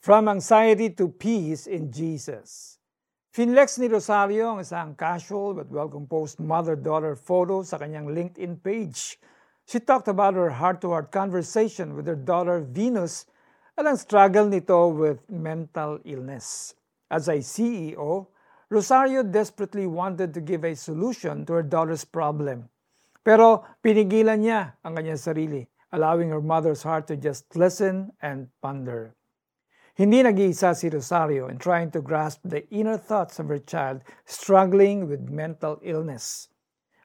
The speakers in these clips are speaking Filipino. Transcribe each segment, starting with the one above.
From Anxiety to Peace in Jesus. Finlex ni Rosario ang isang casual but well-composed mother-daughter photo sa kanyang LinkedIn page. She talked about her heart-to-heart conversation with her daughter Venus at ang struggle nito with mental illness. As a CEO, Rosario desperately wanted to give a solution to her daughter's problem. Pero pinigilan niya ang kanyang sarili, allowing her mother's heart to just listen and ponder. Hindi nag-iisa si Rosario in trying to grasp the inner thoughts of her child struggling with mental illness.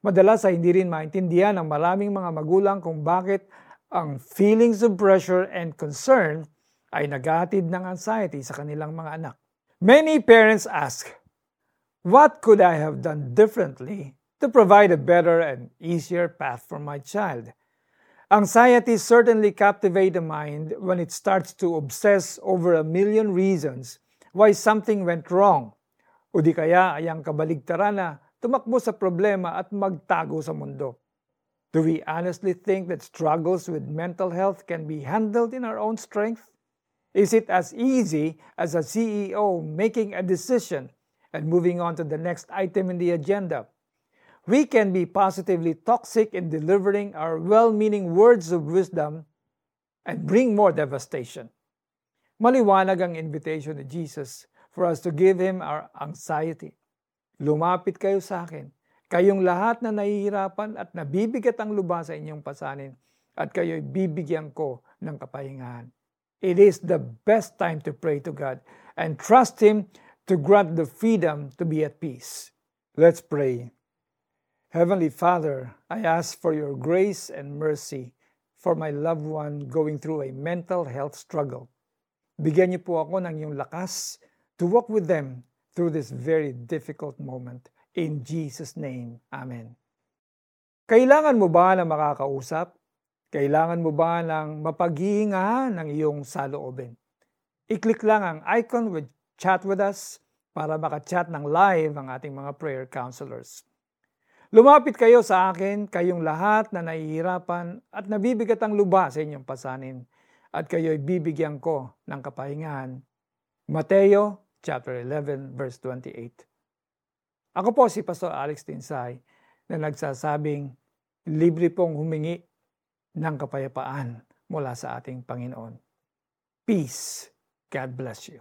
Madalas ay hindi rin maintindihan ng maraming mga magulang kung bakit ang feelings of pressure and concern ay naghatid ng anxiety sa kanilang mga anak. Many parents ask, What could I have done differently to provide a better and easier path for my child? Anxiety certainly captivates the mind when it starts to obsess over a million reasons why something went wrong. O di kaya ay ang kabaligtaran na tumakbo sa problema at magtago sa mundo. Do we honestly think that struggles with mental health can be handled in our own strength? Is it as easy as a CEO making a decision and moving on to the next item in the agenda? We can be positively toxic in delivering our well meaning words of wisdom and bring more devastation. Maliwanag ang invitation ni Jesus for us to give Him our anxiety. Lumapit kayo sa akin, kayong lahat na nahihirapan at nabibigat ang luba sa inyong pasanin, at kayo'y bibigyan ko ng kapahingahan. It is the best time to pray to God and trust Him to grant the freedom to be at peace. Let's pray. Heavenly Father, I ask for your grace and mercy for my loved one going through a mental health struggle. Bigyan niyo po ako ng iyong lakas to walk with them through this very difficult moment. In Jesus' name, Amen. Kailangan mo ba ng makakausap? Kailangan mo ba ng mapaghihingahan ng iyong saloobin? I-click lang ang icon with chat with us para makachat ng live ang ating mga prayer counselors. Lumapit kayo sa akin, kayong lahat na nahihirapan at nabibigat ang luba sa inyong pasanin, at kayo'y bibigyan ko ng kapahingahan. Mateo chapter 11 verse 28. Ako po si Pastor Alex Tinsay na nagsasabing libre pong humingi ng kapayapaan mula sa ating Panginoon. Peace. God bless you.